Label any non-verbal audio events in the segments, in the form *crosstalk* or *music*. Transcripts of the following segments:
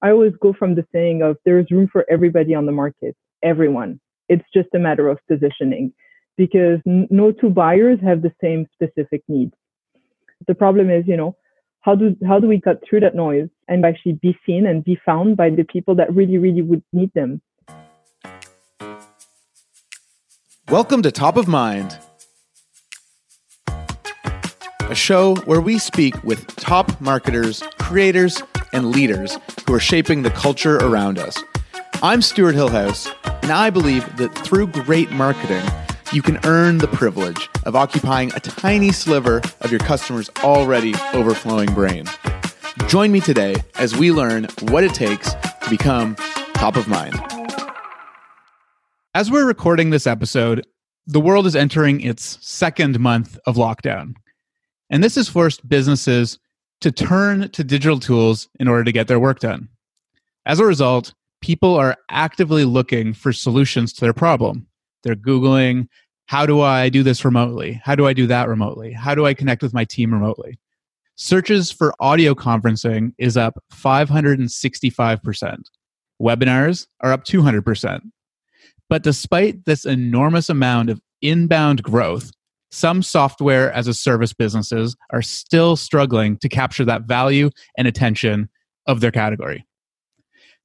I always go from the saying of there's room for everybody on the market, everyone. It's just a matter of positioning because no two buyers have the same specific needs. The problem is, you know, how do how do we cut through that noise and actually be seen and be found by the people that really really would need them? Welcome to Top of Mind, a show where we speak with top marketers, creators, and leaders who are shaping the culture around us. I'm Stewart Hillhouse, and I believe that through great marketing, you can earn the privilege of occupying a tiny sliver of your customer's already overflowing brain. Join me today as we learn what it takes to become top of mind. As we're recording this episode, the world is entering its second month of lockdown. And this has forced businesses to turn to digital tools in order to get their work done. As a result, people are actively looking for solutions to their problem. They're Googling, how do I do this remotely? How do I do that remotely? How do I connect with my team remotely? Searches for audio conferencing is up 565%. Webinars are up 200%. But despite this enormous amount of inbound growth, some software as a service businesses are still struggling to capture that value and attention of their category.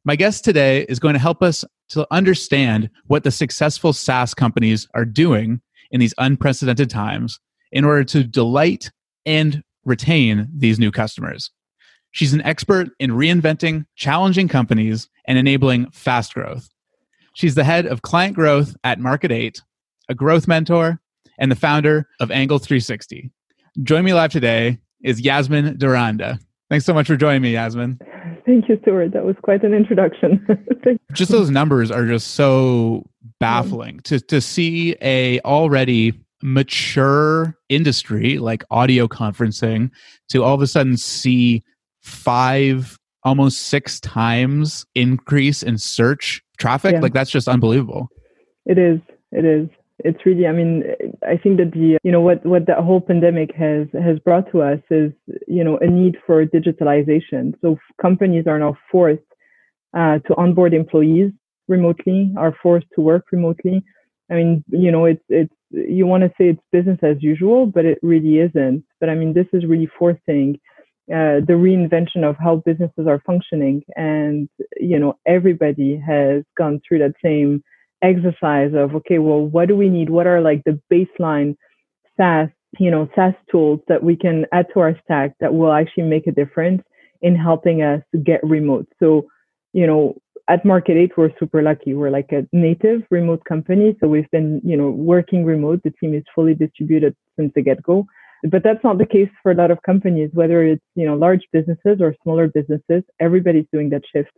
My guest today is going to help us to understand what the successful SaaS companies are doing in these unprecedented times in order to delight and retain these new customers. She's an expert in reinventing challenging companies and enabling fast growth. She's the head of client growth at Market 8, a growth mentor, and the founder of Angle 360. Join me live today is Yasmin Duranda. Thanks so much for joining me, Yasmin. Thank you, Stewart. That was quite an introduction. *laughs* just those numbers are just so baffling to to see a already mature industry like audio conferencing to all of a sudden see five almost six times increase in search traffic, yeah. like that's just unbelievable. It is. It is. It's really. I mean, I think that the you know what what the whole pandemic has has brought to us is you know a need for digitalization. So companies are now forced uh, to onboard employees remotely, are forced to work remotely. I mean, you know, it's it's you want to say it's business as usual, but it really isn't. But I mean, this is really forcing uh, the reinvention of how businesses are functioning. And, you know, everybody has gone through that same exercise of, okay, well, what do we need? What are like the baseline SaaS, you know, SaaS tools that we can add to our stack that will actually make a difference in helping us get remote? So, you know, at Market 8, we're super lucky. We're like a native remote company. So we've been, you know, working remote. The team is fully distributed since the get go but that's not the case for a lot of companies whether it's you know large businesses or smaller businesses everybody's doing that shift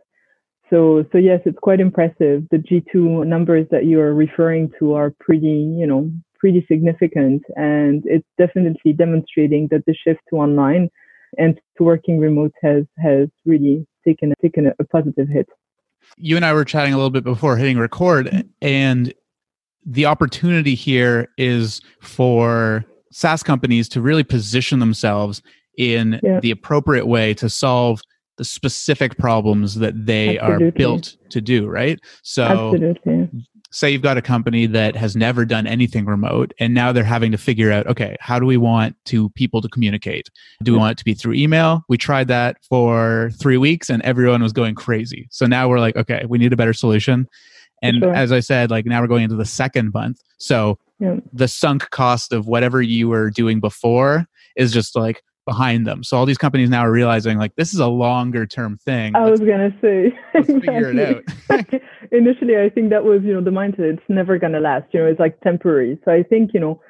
so so yes it's quite impressive. The g2 numbers that you're referring to are pretty you know pretty significant. And it's definitely demonstrating that the shift to online and to working remote has has really taken taken a, a positive hit. You and i were chatting a little bit before hitting record and the opportunity here is for SaaS companies to really position themselves in yeah. the appropriate way to solve the specific problems that they Absolutely. are built to do, right? So Absolutely. say you've got a company that has never done anything remote and now they're having to figure out, okay, how do we want to people to communicate? Do we want it to be through email? We tried that for 3 weeks and everyone was going crazy. So now we're like, okay, we need a better solution. And sure. as I said, like now we're going into the second month. So yeah. the sunk cost of whatever you were doing before is just like behind them. So all these companies now are realizing like this is a longer term thing. I let's, was gonna say *laughs* let's *laughs* figure it out. *laughs* Initially I think that was, you know, the mindset, it's never gonna last. You know, it's like temporary. So I think, you know,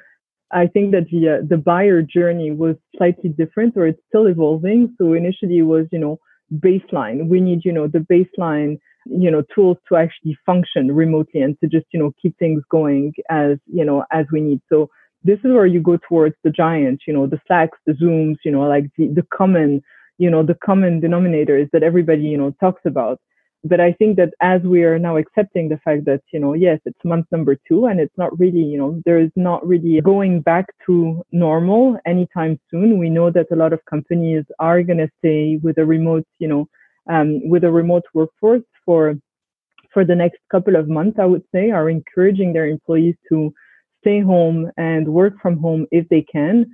I think that the uh, the buyer journey was slightly different or it's still evolving. So initially it was, you know, baseline. We need, you know, the baseline you know tools to actually function remotely and to just you know keep things going as you know as we need so this is where you go towards the giants, you know the slacks the zooms you know like the, the common you know the common denominators that everybody you know talks about. But i think that as we are now accepting the fact that you know yes it's month number two and it's not really you know there is not really going back to normal anytime soon. We know that a lot of companies are going to stay with a remote you know um, with a remote workforce for for the next couple of months, I would say, are encouraging their employees to stay home and work from home if they can.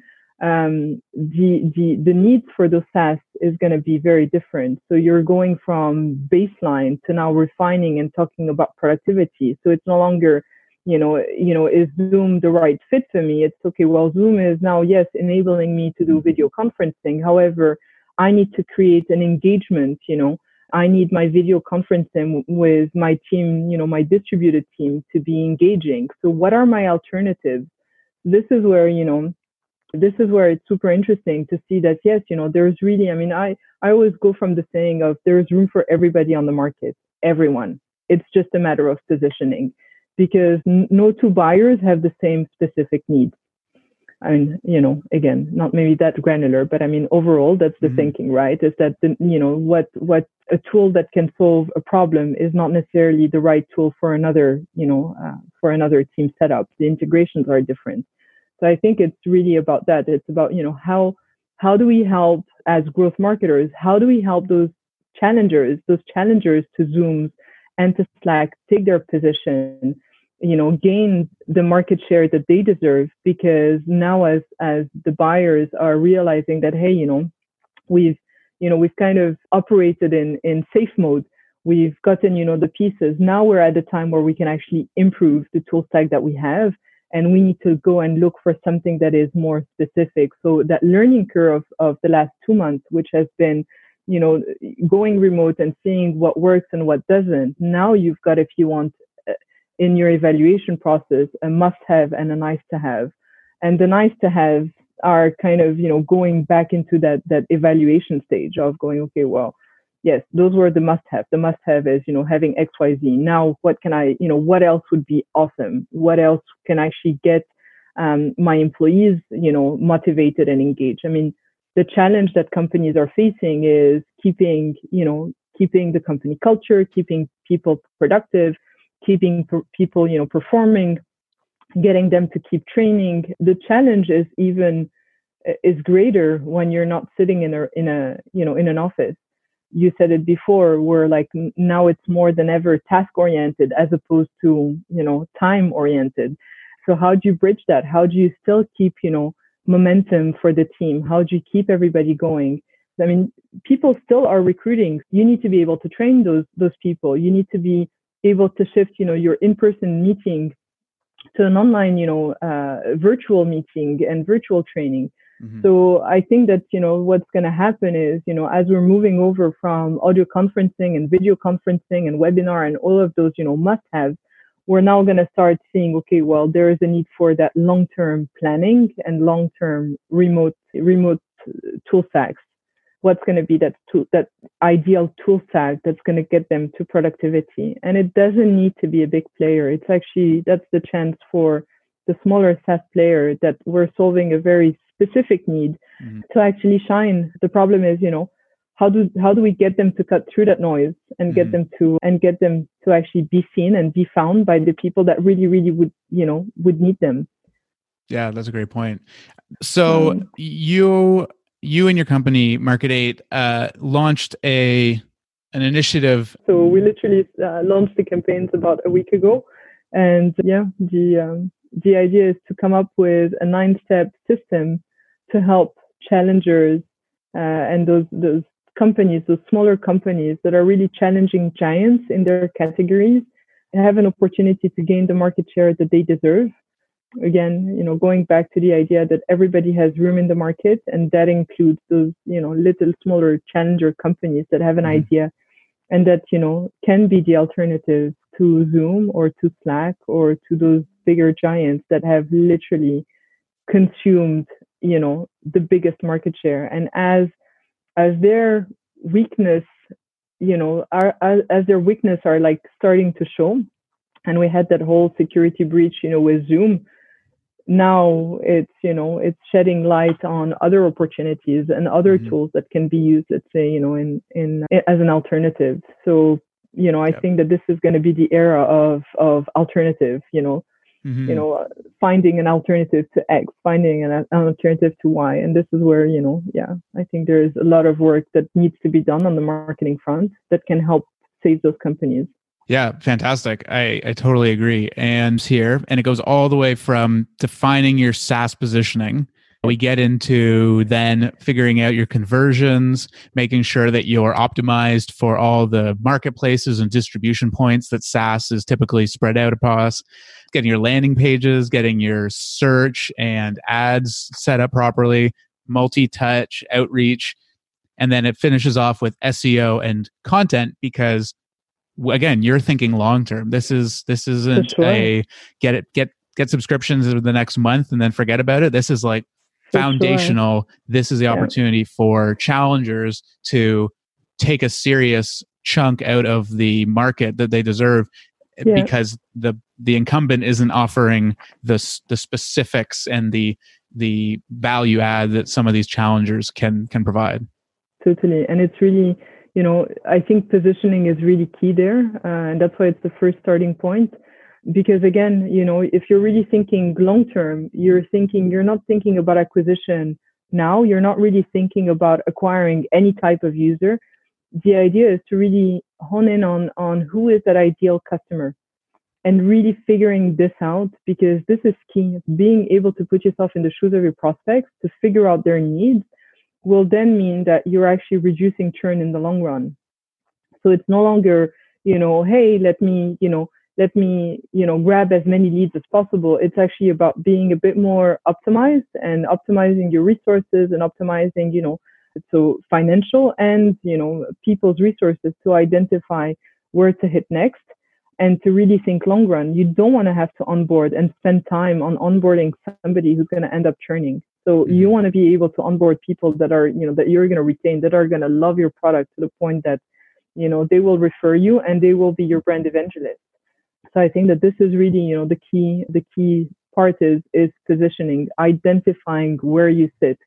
Um, the the the needs for those tasks is going to be very different. So you're going from baseline to now refining and talking about productivity. So it's no longer you know, you know, is Zoom the right fit for me? It's okay. Well, Zoom is now, yes, enabling me to do video conferencing. However, I need to create an engagement, you know, I need my video conferencing with my team, you know, my distributed team to be engaging. So what are my alternatives? This is where, you know, this is where it's super interesting to see that, yes, you know, there's really, I mean, I, I always go from the saying of there's room for everybody on the market, everyone. It's just a matter of positioning because no two buyers have the same specific needs. And, you know, again, not maybe that granular, but I mean, overall, that's the mm-hmm. thinking, right? Is that, the, you know, what, what a tool that can solve a problem is not necessarily the right tool for another, you know, uh, for another team setup. The integrations are different. So I think it's really about that. It's about, you know, how, how do we help as growth marketers? How do we help those challengers, those challengers to Zooms and to Slack take their position you know gain the market share that they deserve because now as as the buyers are realizing that hey you know we've you know we've kind of operated in in safe mode. We've gotten you know the pieces. Now we're at the time where we can actually improve the tool stack that we have and we need to go and look for something that is more specific. So that learning curve of the last two months which has been you know going remote and seeing what works and what doesn't now you've got if you want in your evaluation process a must have and a nice to have. And the nice to have are kind of, you know, going back into that, that evaluation stage of going, okay, well, yes, those were the must have. The must have is, you know, having XYZ. Now, what can I, you know, what else would be awesome? What else can I actually get um, my employees, you know, motivated and engaged? I mean, the challenge that companies are facing is keeping, you know, keeping the company culture, keeping people productive, keeping people, you know, performing, getting them to keep training. The challenge is even is greater when you're not sitting in a in a you know in an office. You said it before. We're like now it's more than ever task oriented as opposed to you know time oriented. So how do you bridge that? How do you still keep you know momentum for the team? How do you keep everybody going? I mean, people still are recruiting. You need to be able to train those those people. You need to be able to shift, you know, your in-person meeting to an online, you know, uh, virtual meeting and virtual training. Mm-hmm. So I think that, you know, what's going to happen is, you know, as we're moving over from audio conferencing and video conferencing and webinar and all of those, you know, must have, we're now going to start seeing, okay, well, there is a need for that long-term planning and long-term remote, remote tool stacks what's going to be that tool, that ideal tool stack that's going to get them to productivity. And it doesn't need to be a big player. It's actually that's the chance for the smaller SaaS player that we're solving a very specific need mm-hmm. to actually shine. The problem is, you know, how do how do we get them to cut through that noise and mm-hmm. get them to and get them to actually be seen and be found by the people that really really would you know would need them yeah that's a great point so um, you you and your company Market8 uh, launched a an initiative. So we literally uh, launched the campaigns about a week ago, and yeah, the um, the idea is to come up with a nine step system to help challengers uh, and those those companies, those smaller companies that are really challenging giants in their categories, have an opportunity to gain the market share that they deserve again, you know, going back to the idea that everybody has room in the market, and that includes those, you know, little smaller challenger companies that have an mm-hmm. idea and that, you know, can be the alternative to Zoom or to Slack or to those bigger giants that have literally consumed, you know, the biggest market share. And as as their weakness, you know, are as, as their weakness are like starting to show, and we had that whole security breach, you know, with Zoom now it's you know it's shedding light on other opportunities and other mm-hmm. tools that can be used let's say you know in in as an alternative so you know i yep. think that this is going to be the era of of alternative you know mm-hmm. you know, finding an alternative to X, finding an, an alternative to Y. And this is where, you know, yeah, I think there's a lot of work that needs to be done on the marketing front that can help save those companies. Yeah, fantastic. I, I totally agree. And here, and it goes all the way from defining your SaaS positioning we get into then figuring out your conversions, making sure that you're optimized for all the marketplaces and distribution points that SaaS is typically spread out across, getting your landing pages, getting your search and ads set up properly, multi touch, outreach. And then it finishes off with SEO and content because again you're thinking long term this is this isn't sure. a get it get get subscriptions in the next month and then forget about it this is like foundational sure. this is the opportunity for challengers to take a serious chunk out of the market that they deserve eh, yeah. because the the incumbent isn't offering the the specifics and the the value add that some of these challengers can can provide totally and it's really you know i think positioning is really key there uh, and that's why it's the first starting point. Because again you know if you're really thinking long term you're thinking you're not thinking about acquisition now. You're not really thinking about acquiring any type of user. The idea is to really hone in on on who is that ideal customer and really figuring this out because this is key. Being able to put yourself in the shoes of your prospects to figure out their needs will then mean that you're actually reducing churn in the long run so it's no longer you know hey let me you know let me, you know, grab as many leads as possible. It's actually about being a bit more optimized and optimizing your resources and optimizing, you know, so financial and, you know, people's resources to identify where to hit next and to really think long run. You don't want to have to onboard and spend time on onboarding somebody who's going to end up churning. So you mm-hmm. want to be able to onboard people that are, you know, that you're going to retain, that are going to love your product to the point that, you know, they will refer you and they will be your brand evangelist. So I think that this is really, you know, the key, the key part is, is positioning, identifying where you sit.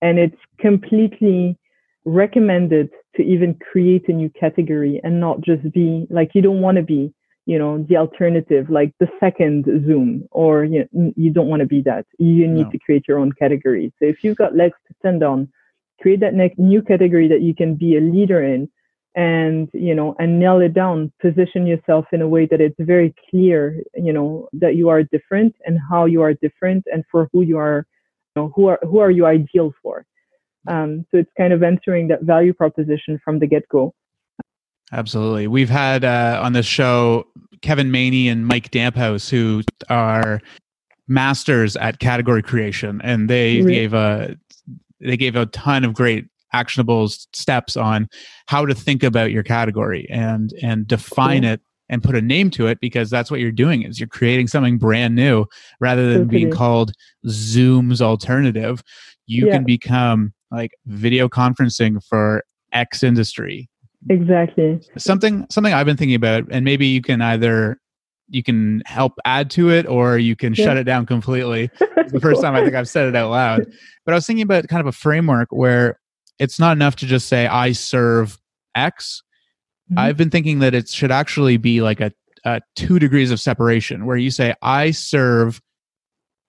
And it's completely recommended to even create a new category and not just be like, you don't want to be, you know, the alternative, like the second Zoom, or you, know, you don't want to be that. You need no. to create your own category. So if you've got legs to stand on, create that ne- new category that you can be a leader in and you know and nail it down position yourself in a way that it's very clear you know that you are different and how you are different and for who you are you know who are who are you ideal for um, so it's kind of entering that value proposition from the get-go absolutely we've had uh, on this show kevin maney and mike Damphousse who are masters at category creation and they really? gave a they gave a ton of great actionable steps on how to think about your category and and define cool. it and put a name to it because that's what you're doing is you're creating something brand new rather than being called zoom's alternative you yeah. can become like video conferencing for x industry exactly something something i've been thinking about and maybe you can either you can help add to it or you can yeah. shut it down completely *laughs* It's the first time i think i've said it out loud but i was thinking about kind of a framework where it's not enough to just say I serve X. have mm-hmm. been thinking that it should actually be like a, a two degrees of separation where you say I serve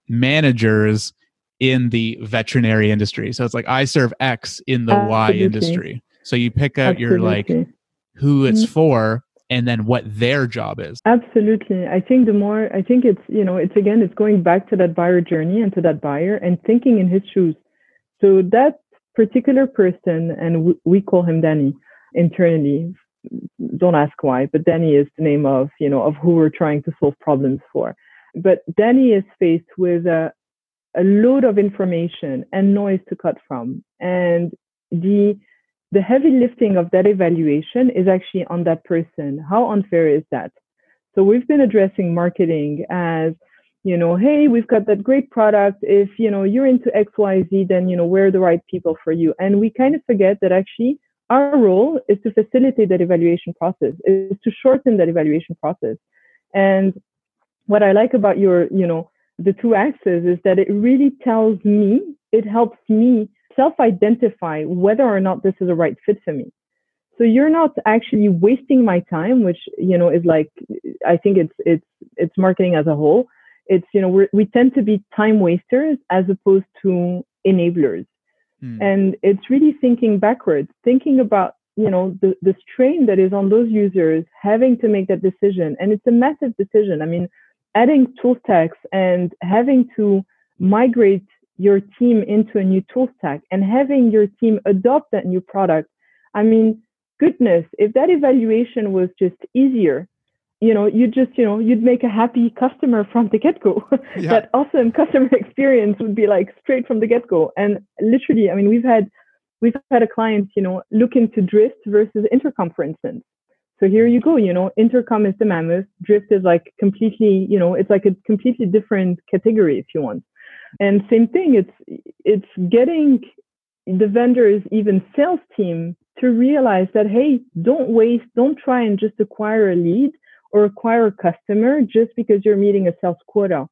managers in the veterinary industry. So it's like I serve X in the Absolutely. Y industry. So you pick out Absolutely. your like who it's mm-hmm. for and then what their job is. Absolutely. I think the more I think it's, you know, it's again it's going back to that buyer journey and to that buyer and thinking in his shoes. So that particular person, and we call him Danny internally. Don't ask why, but Danny is the name of, you know, of who we're trying to solve problems for. But Danny is faced with a, a load of information and noise to cut from. And the, the heavy lifting of that evaluation is actually on that person. How unfair is that? So we've been addressing marketing as you know, hey, we've got that great product. If, you know, you're into XYZ, then, you know, we're the right people for you. And we kind of forget that actually our role is to facilitate that evaluation process, is to shorten that evaluation process. And what I like about your, you know, the two axes is that it really tells me, it helps me self-identify whether or not this is a right fit for me. So you're not actually wasting my time, which, you know, is like, I think it's, it's, it's marketing as a whole It's, you know, we we tend to be time wasters as opposed to enablers. Mm. And it's really thinking backwards, thinking about, you know, the, the strain that is on those users having to make that decision. And it's a massive decision. I mean, adding tool stacks and having to migrate your team into a new tool stack and having your team adopt that new product. I mean, goodness, if that evaluation was just easier, you know, you just, you know, you'd make a happy customer from the get go. *laughs* Yeah. that awesome customer *laughs* experience would be like straight from the get go. And literally, I mean, we've had, we've had a client, you know, look into Drift versus Intercom, for instance. So here you go, you know, Intercom is the mammoth, Drift is like completely, you know, it's like a completely different category if you want. And same thing, it's it's getting the vendors, even sales team, to realize that hey, don't waste, don't try and just acquire a lead or acquire a customer just because you're meeting a sales quota.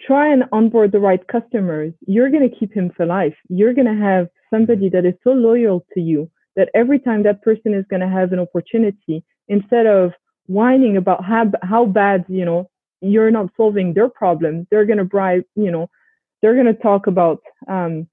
Try and onboard the right customers. You're going to keep him for life. You're going to have somebody that is so loyal to you that every time that person is going to have an opportunity, instead of whining about how, how bad, you know, you're not solving their problem, they're going to bribe, you know, they're going to talk about um,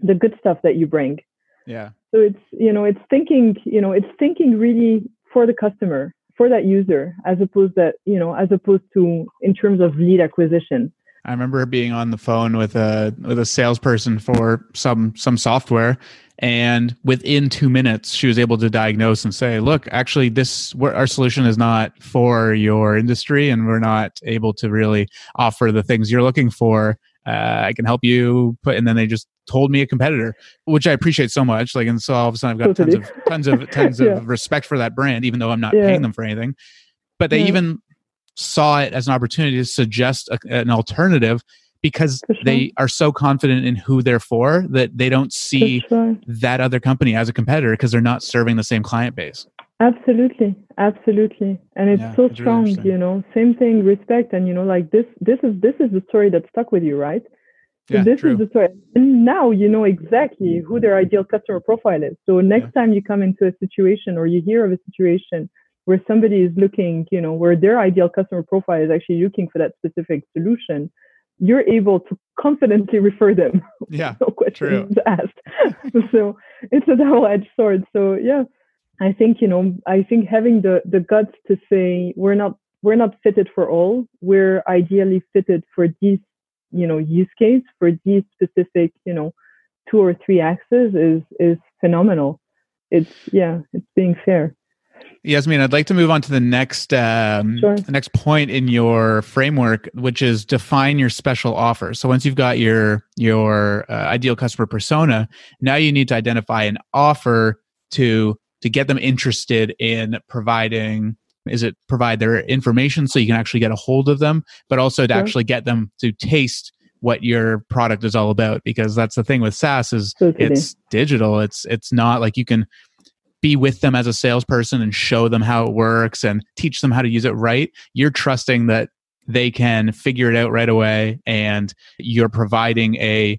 the good stuff that you bring. Yeah. So it's, you know, it's thinking, you know, it's thinking really for the customer, for that user, as opposed that, you know, as opposed to in terms of lead acquisition. I remember being on the phone with a with a salesperson for some some software, and within two minutes, she was able to diagnose and say, "Look, actually, this our solution is not for your industry, and we're not able to really offer the things you're looking for. Uh, I can help you put." And then they just told me a competitor, which I appreciate so much. Like, and so all of a sudden, I've got tons of tons of tons *laughs* yeah. of respect for that brand, even though I'm not yeah. paying them for anything. But they yeah. even saw it as an opportunity to suggest a, an alternative because sure. they are so confident in who they're for that they don't see sure. that other company as a competitor because they're not serving the same client base. Absolutely, absolutely, and it's yeah, so it's strong. Really you know, same thing, respect, and you know, like this. This is this is the story that stuck with you, right? So yeah, this true. is the story. And now you know exactly who their ideal customer profile is. So next yeah. time you come into a situation or you hear of a situation where somebody is looking, you know, where their ideal customer profile is actually looking for that specific solution, you're able to confidently refer them. Yeah. *laughs* no questions true. asked. *laughs* so it's a double-edged sword. So yeah, I think, you know, I think having the, the guts to say we're not we're not fitted for all. We're ideally fitted for these, you know, use case, for these specific, you know, two or three axes is is phenomenal. It's yeah, it's being fair. Yasmin, I'd like to move on to the next um, sure. the next point in your framework, which is define your special offer. So once you've got your your uh, ideal customer persona, now you need to identify an offer to to get them interested in providing. Is it provide their information so you can actually get a hold of them, but also to sure. actually get them to taste what your product is all about? Because that's the thing with SaaS is it's digital. It's it's not like you can be with them as a salesperson and show them how it works and teach them how to use it right, you're trusting that they can figure it out right away and you're providing a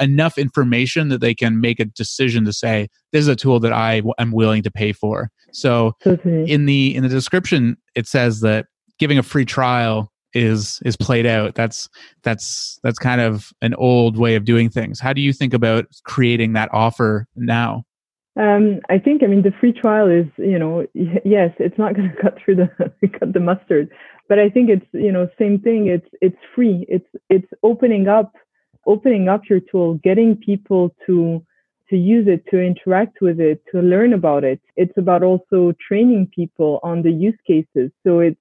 enough information that they can make a decision to say this is a tool that I am willing to pay for. So okay. in the in the description it says that giving a free trial is is played out. That's that's that's kind of an old way of doing things. How do you think about creating that offer now? Um, I think, I mean, the free trial is, you know, yes, it's not *laughs* going to cut through the cut the mustard, but I think it's, you know, same thing. It's it's free. It's it's opening up, opening up your tool, getting people to to use it, to interact with it, to learn about it. It's about also training people on the use cases. So it's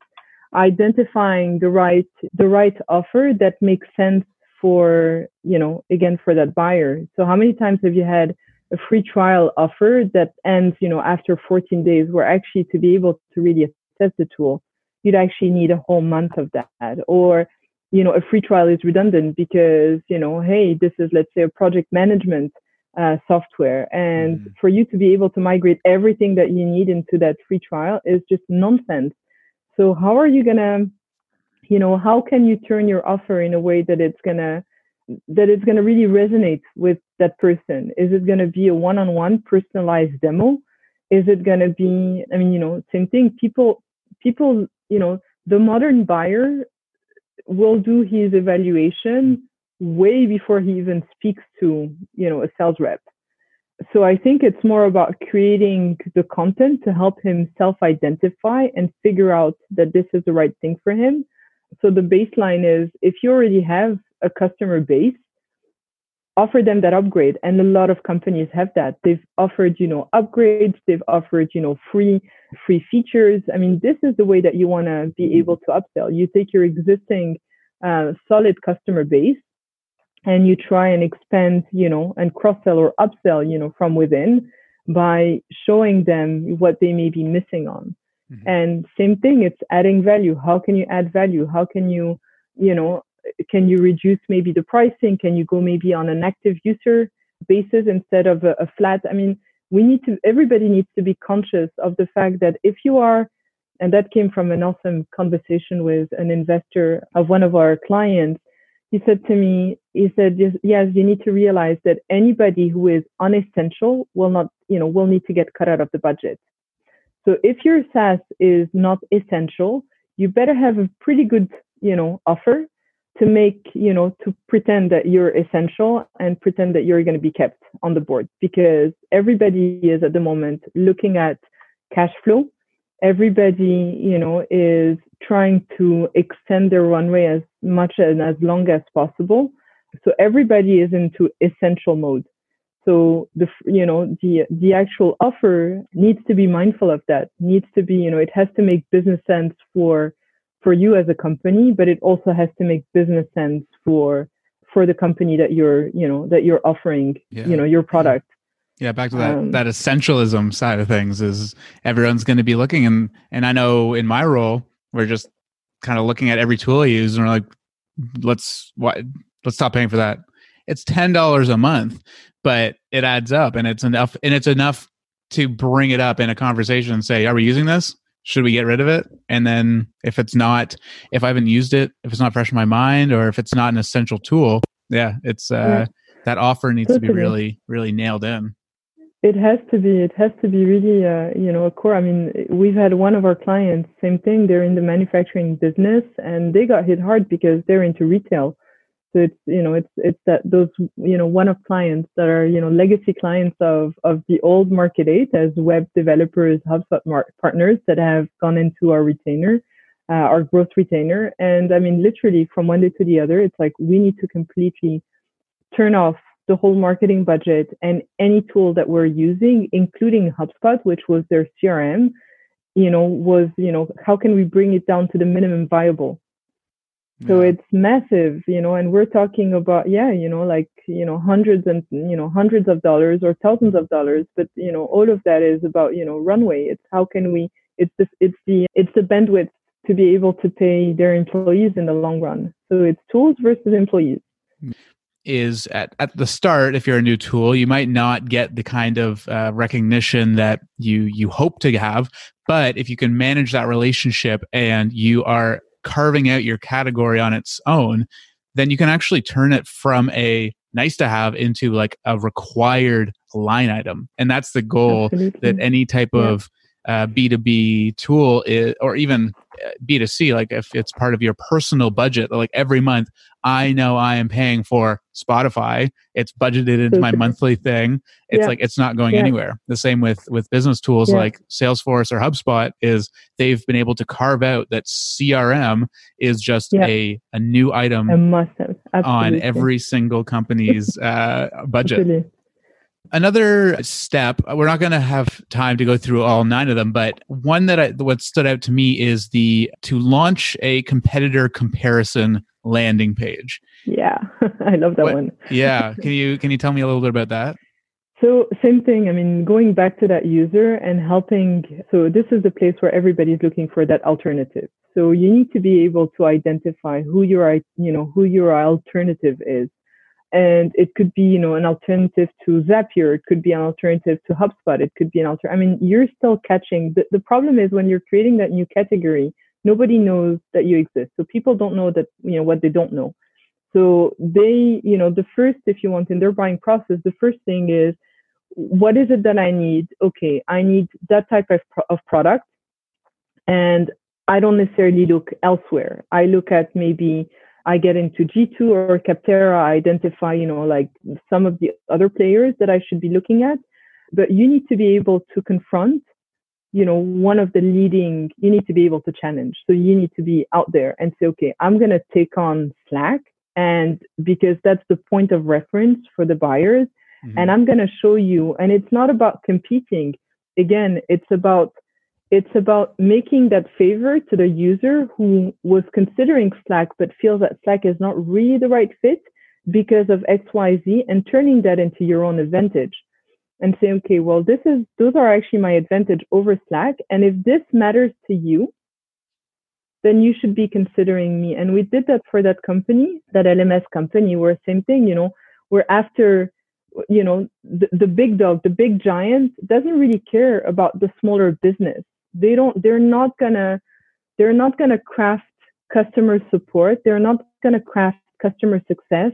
identifying the right the right offer that makes sense for, you know, again for that buyer. So how many times have you had a free trial offer that ends, you know, after 14 days, where actually to be able to really assess the tool, you'd actually need a whole month of that. Or, you know, a free trial is redundant because, you know, hey, this is, let's say, a project management uh, software. And mm. for you to be able to migrate everything that you need into that free trial is just nonsense. So how are you going to, you know, how can you turn your offer in a way that it's going to that it's going to really resonate with that person? Is it going to be a one-on-one personalized demo? Is it going to be, I mean, you know, same thing. People, people, you know, the modern buyer will do his evaluation way before he even speaks to, you know, a sales rep. So I think it's more about creating the content to help him self-identify and figure out that this is the right thing for him. So the baseline is if you already have a customer base, offer them that upgrade. And a lot of companies have that. They've offered, you know, upgrades. They've offered, you know, free, free features. I mean, this is the way that you want to be able to upsell. You take your existing uh, solid customer base and you try and expand, you know, and cross sell or upsell, you know, from within by showing them what they may be missing on. Mm-hmm. And same thing, it's adding value. How can you add value? How can you, you know, can you reduce maybe the pricing? Can you go maybe on an active user basis instead of a, a flat? I mean, we need to, everybody needs to be conscious of the fact that if you are, and that came from an awesome conversation with an investor of one of our clients, he said to me, he said, yes, you need to realize that anybody who is unessential will not, you know, will need to get cut out of the budget. So if your SaaS is not essential, you better have a pretty good, you know, offer to make, you know, to pretend that you're essential and pretend that you're going to be kept on the board because everybody is at the moment looking at cash flow. Everybody, you know, is trying to extend their runway as much and as long as possible. So everybody is into essential mode. So the you know the the actual offer needs to be mindful of that. Needs to be you know it has to make business sense for for you as a company, but it also has to make business sense for for the company that you're you know that you're offering yeah. you know your product. Yeah, back to that um, that essentialism side of things is everyone's going to be looking and and I know in my role we're just kind of looking at every tool I use and we're like let's what let's stop paying for that. It's ten dollars a month, but it adds up and it's enough and it's enough to bring it up in a conversation and say, Are we using this? should we get rid of it and then if it's not if i haven't used it if it's not fresh in my mind or if it's not an essential tool yeah it's uh yeah. that offer needs totally. to be really really nailed in it has to be it has to be really uh, you know a core i mean we've had one of our clients same thing they're in the manufacturing business and they got hit hard because they're into retail so it's you know it's it's that those you know one of clients that are you know legacy clients of of the old Market Eight as web developers, HubSpot mar- partners that have gone into our retainer, uh, our growth retainer. And I mean, literally from one day to the other, it's like we need to completely turn off the whole marketing budget and any tool that we're using, including HubSpot, which was their CRM. You know, was you know how can we bring it down to the minimum viable? So yeah. it's massive you know and we're talking about yeah you know like you know hundreds and you know hundreds of dollars or thousands of dollars but you know all of that is about you know runway. It's how can we it's the it's the it's the bandwidth to be able to pay their employees in the long run. So it's tools versus employees. Is at, at the start if you're a new tool you might not get the kind of uh, recognition that you you hope to have but if you can manage that relationship and you are carving out your category on its own, then you can actually turn it from a nice to have into like a required line item. And that's the goal Absolutely. that any type yeah. of uh, B2B tool is, or even uh, B2C, like if it's part of your personal budget, like every month, I know I am paying for Spotify. It's budgeted into my monthly thing. It's yeah. like it's not going yeah. anywhere. The same with with business tools yeah. like Salesforce or HubSpot is they've been able to carve out that CRM is just a a new item a on every single *laughs* company's uh, budget. Absolutely. Another step, uh, we're not going to have time to go through all nine of them, but one that I, what stood out to me is the to launch a competitor comparison landing page. Yeah, *laughs* I love that what, one. yeah, *laughs* can you can you tell me a little bit about that? So same thing. I mean, going back to that user and helping. So this is the place where everybody's looking for that alternative. So you need to be able to identify who your you know who your alternative is and it could be you know an alternative to zapier. It could be an alternative to hubspot. It could be an alter i mean you're still catching the, the problem is when you're creating that new category nobody knows that you exist. So people don't know that you know what they don't know. So they you know the first if you want in their buying process the first thing is what is it that i need? Okay i need that type of, of product and I don't necessarily look elsewhere. I look at maybe I get into G2 or Capterra, I identify, you know, like some of the other players that I should be looking at. But you need to be able to confront, you know, one of the leading, you need to be able to challenge. So you need to be out there and say, okay, I'm going to take on Slack. And because that's the point of reference for the buyers. Mm-hmm. And I'm going to show you, and it's not about competing. Again, it's about it's about making that favor to the user who was considering Slack but feels that Slack is not really the right fit because of XYZ and turning that into your own advantage and say, okay, well, this is, those are actually my advantage over Slack. And if this matters to you, then you should be considering me. And we did that for that company, that LMS company, where same thing, you know, we're after, you know, the, the big dog, the big giant doesn't really care about the smaller business they don't they're not gonna they're not gonna craft customer support. They're not gonna craft customer success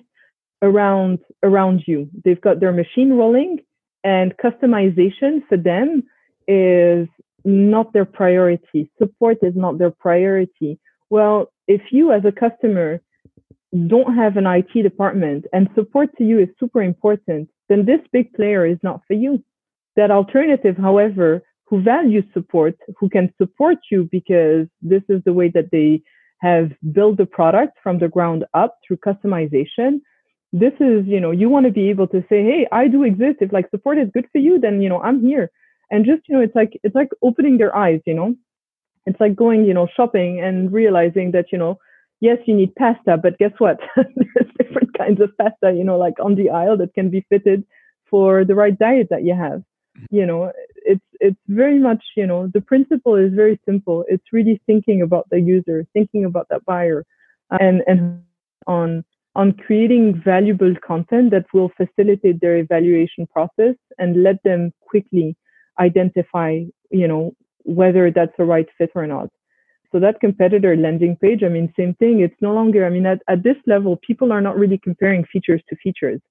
around around you. They've got their machine rolling and customization for them is not their priority. Support is not their priority. Well if you as a customer don't have an IT department and support to you is super important, then this big player is not for you. That alternative, however, who value support, who can support you because this is the way that they have built the product from the ground up through customization. This is, you know, you want to be able to say, hey, I do exist. If like support is good for you, then, you know, I'm here. And just, you know, it's like, it's like opening their eyes, you know, it's like going, you know, shopping and realizing that, you know, yes, you need pasta, but guess what? *laughs* There's different kinds of pasta, you know, like on the aisle that can be fitted for the right diet that you have you know it's it's very much you know the principle is very simple. It's really thinking about the user thinking about that buyer and and on on creating valuable content that will facilitate their evaluation process and let them quickly identify you know whether that's the right fit or not. So that competitor landing page i mean same thing. It's no longer i mean at, at this level people are not really comparing features to features.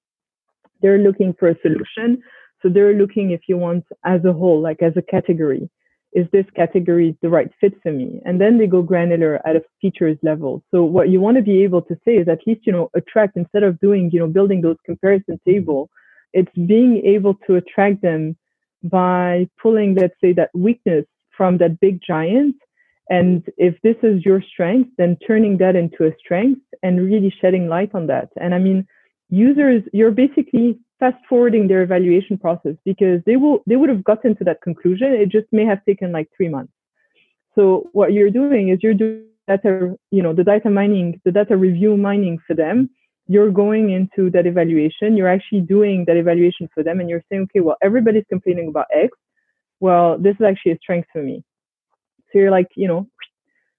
They're looking for a solution so they're looking, if you want, as a whole, like as a category. Is this category the right fit for me? And then they go granular at a features level. So what you want to be able to say is at least, you know, attract instead of doing, you know, building those comparison table, it's being able to attract them by pulling, let's say, that weakness from that big giant. And if this is your strength, then turning that into a strength and really shedding light on that. And I mean, users, you're basically fast forwarding their evaluation process because they will they would have gotten to that conclusion. It just may have taken like three months. So what you're doing is you're doing data, you know, the data mining, the data review mining for them. You're going into that evaluation. You're actually doing that evaluation for them, and you're saying, okay, well, everybody's complaining about X. Well, this is actually a strength for me. So you're like, you know,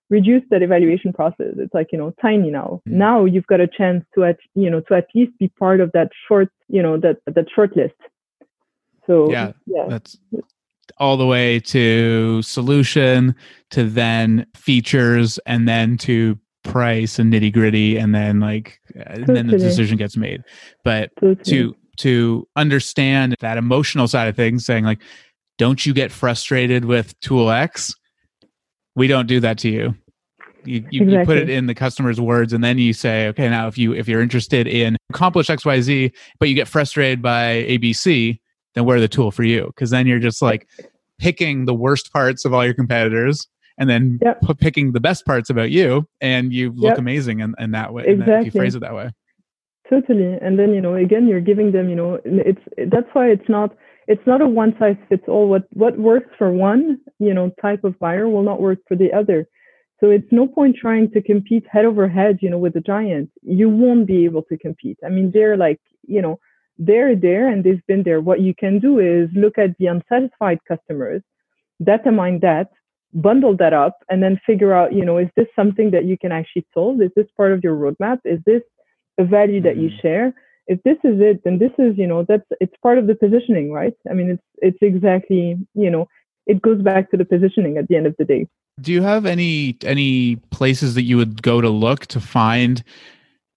reduce that evaluation process. It's like, you know, tiny now. Mm. Now you've got a chance to at, you know, to at least be part of that short, you know, that, that short list. So yeah, yeah. that's all the way to solution to then features and then to price and nitty gritty and then like totally. and then the decision gets made but totally. to to understand that emotional side of things saying like don't you get frustrated with tool x we don't do that to you you, you, exactly. you, put it in the customer's words and then you say okay now if you if you're interested in accomplish xyz but you get frustrated by abc then we're the tool for you because then you're just like picking the worst parts of all your competitors and then yep. p- picking the best parts about you and you look yep. amazing in, in that way exactly. That, if you phrase it that way totally and then you know again you're giving them you know it's that's why it's not it's not a one size fits all. What what works for one, you know, type of buyer will not work for the other. So it's no point trying to compete head over head, you know, with the giant. You won't be able to compete. I mean, they're like, you know, they're there and they've been there. What you can do is look at the unsatisfied customers, data mine that, bundle that up, and then figure out, you know, is this something that you can actually solve? Is this part of your roadmap? Is this a value that you mm-hmm. share? If this is it, then this is, you know, that's it's part of the positioning, right? I mean, it's it's exactly, you know, it goes back to the positioning at the end of the day. Do you have any any places that you would go to look to find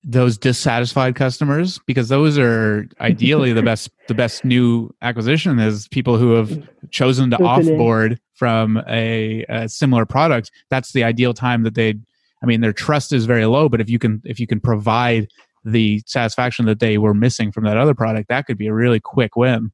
those dissatisfied customers because those are *laughs* ideally the best the best new acquisition is people who have chosen to totally. offboard from a, a, similar product that's the ideal time that they i mean their trust is very low but if you can if you can provide the satisfaction that they were missing from that other product that could be a really quick win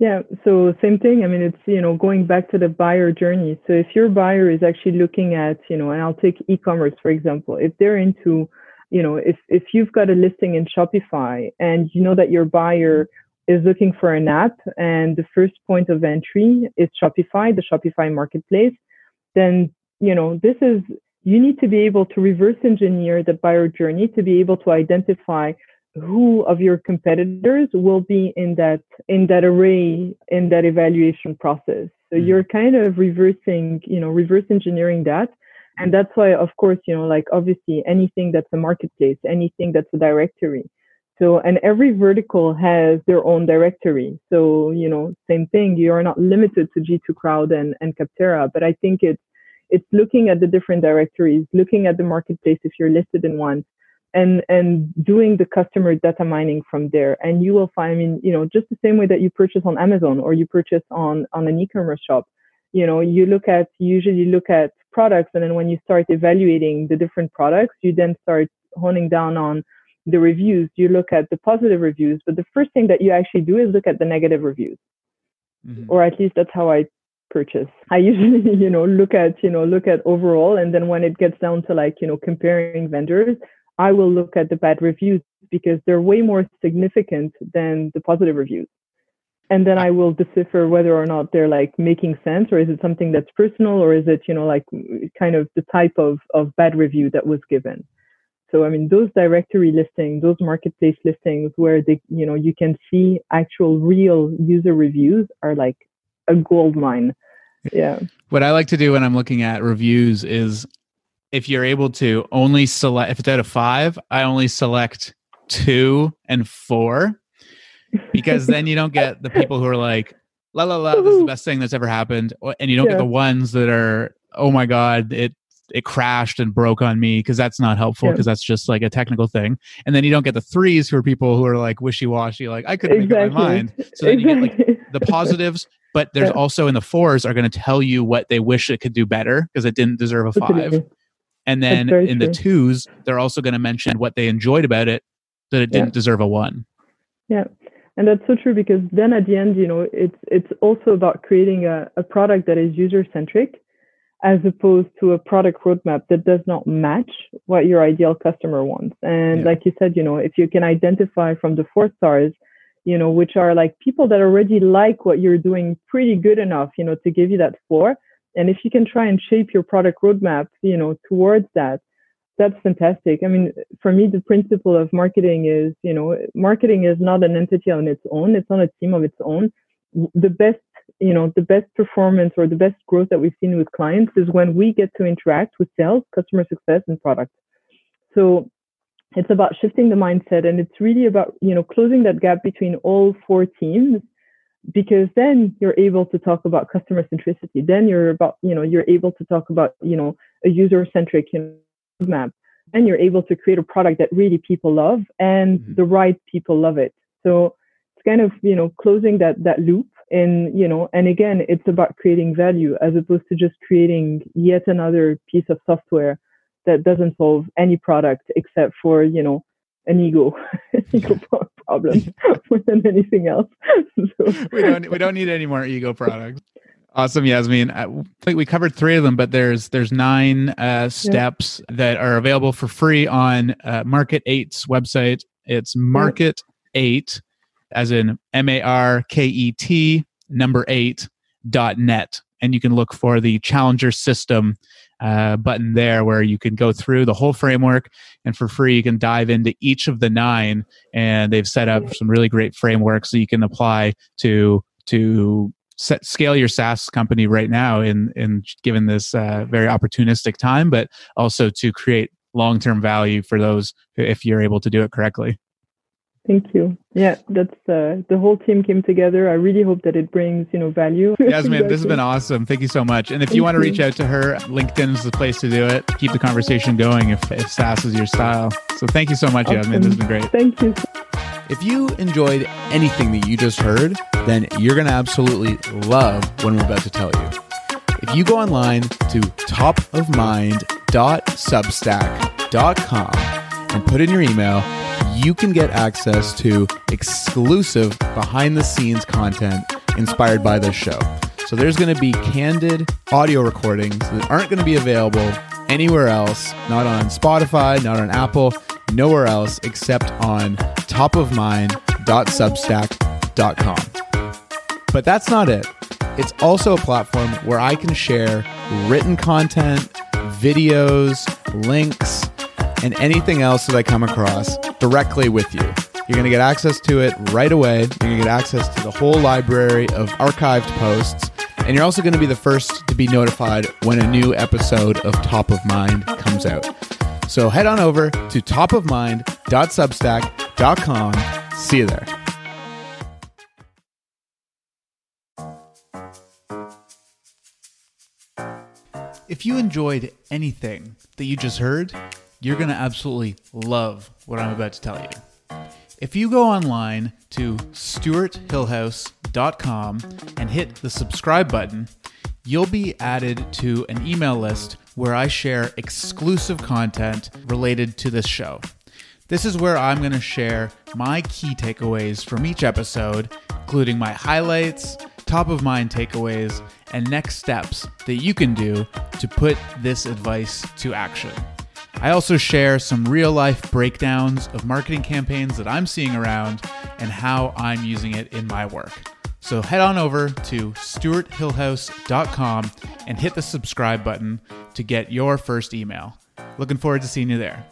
yeah, so same thing. I mean, it's, you know, going back to the buyer journey. So if your buyer is actually looking at, you know, and I'll take e-commerce, for example, if they're into, you know, if, if you've got a listing in Shopify and you know that your buyer is looking for an app and the first point of entry is Shopify, the Shopify marketplace, then, you know, this is, you need to be able to reverse engineer the buyer journey to be able to identify who of your competitors will be in that in that array in that evaluation process. So mm-hmm. you're kind of reversing you know reverse engineering that. And that's why of course you know like obviously anything that's a marketplace anything that's a directory. So and every vertical has their own directory. So you know same thing you are not limited to g2 crowd and and Capterra but i think it's it's looking at the different directories looking at the marketplace if you're listed in one and and doing the customer data mining from there. And you will find i mean you know just the same way that you purchase on amazon or you purchase on on an e-commerce shop you know you look at you usually look at products and then when you start evaluating the different products you then start honing down on the reviews. You look at the positive reviews but the first thing that you actually do is look at the negative reviews. Mm-hmm. or at least that's how i purchase i usually *laughs* you know look at you know look at overall and then when it gets down to like you know comparing vendors I will look at the bad reviews because they're way more significant than the positive reviews. And then I will decipher whether or not they're like making sense or is it something that's personal or is it, you know, like kind of the type of, of bad review that was given. So, I mean, those directory listings, those marketplace listings where they, you know, you can see actual real user reviews are like a gold mine. Yeah. What I like to do when I'm looking at reviews is if you're able to only select if it's out of five, I only select two and four because then you don't get the people who are like, la la la, this is the best thing that's ever happened, and you don't yeah. get the ones that are, oh my god, it it crashed and broke on me because that's not helpful because yeah. that's just like a technical thing. And then you don't get the threes who are people who are like wishy washy, like I couldn't exactly. make up my mind. So then exactly. you get like *laughs* the positives, but there's yeah. also in the fours are going to tell you what they wish it could do better because it didn't deserve a five. And then in true. the twos, they're also going to mention what they enjoyed about it that it didn't yeah. deserve a one. Yeah. And that's so true because then at the end, you know, it's it's also about creating a, a product that is user centric as opposed to a product roadmap that does not match what your ideal customer wants. And yeah. like you said, you know, if you can identify from the four stars, you know, which are like people that already like what you're doing pretty good enough, you know, to give you that four, and if you can try and shape your product roadmap, you know, towards that, that's fantastic. I mean, for me, the principle of marketing is, you know, marketing is not an entity on its own. It's not a team of its own. The best, you know, the best performance or the best growth that we've seen with clients is when we get to interact with sales, customer success, and product. So it's about shifting the mindset and it's really about, you know, closing that gap between all four teams because then you're able to talk about customer centricity. Then you're about you know you're able to talk about you know a user centric you know, map and you're able to create a product that really people love and mm-hmm. the right people love it. So it's kind of you know closing that that loop and you know and again it's about creating value as opposed to just creating yet another piece of software that doesn't solve any product except for you know an ego *laughs* ego *laughs* *laughs* problem more than anything else. so. We don't we don't need any more ego products. Awesome, Yasmin. I think we covered three of them, but there's there's nine uh, steps yeah. that are available for free on uh, Market Eight's website. It's Market Eight, as in M A R K E T number eight dot net, and you can look for the Challenger system uh, button there where you can go through the whole framework and for free you can dive into each of the nine and they've set up some really great frameworks that you can apply to to set, scale your SaaS company right now in in given this uh, very opportunistic time, but also to create long term value for those if you're able to do it correctly. Thank you. Yeah, that's uh, the whole team came together. I really hope that it brings you know value. *laughs* Yasmin, this has been awesome. Thank you so much. And if Thank you want to reach out to her, LinkedIn is the place to do it. Keep the conversation going if, if SaaS is your style. So thank you so much, awesome. Yasmin. This has been great. Thank you. If you enjoyed anything that you just heard, then you're going to absolutely love what I'm about to tell you. If you go online to topofmind.substack.com and put in your email, you can get access to exclusive behind the scenes content inspired by this show. So there's going to be candid audio recordings that aren't going to be available anywhere else, not on Spotify, not on Apple, nowhere else except on topofmind.substack.com. But that's not it. It's also a platform where I can share written content, videos, links, and anything else that I come across directly with you. You're going to get access to it right away. You're going to get access to the whole library of archived posts. And you're also going to be the first to be notified when a new episode of Top of Mind comes out. So head on over to topofmind.substack.com. See you there. If you enjoyed anything that you just heard, you're going to absolutely love what I'm about to tell you. If you go online to stewarthillhouse.com and hit the subscribe button, you'll be added to an email list where I share exclusive content related to this show. This is where I'm going to share my key takeaways from each episode, including my highlights, top of mind takeaways, and next steps that you can do to put this advice to action. I also share some real life breakdowns of marketing campaigns that I'm seeing around and how I'm using it in my work. So head on over to stewarthillhouse.com and hit the subscribe button to get your first email. Looking forward to seeing you there.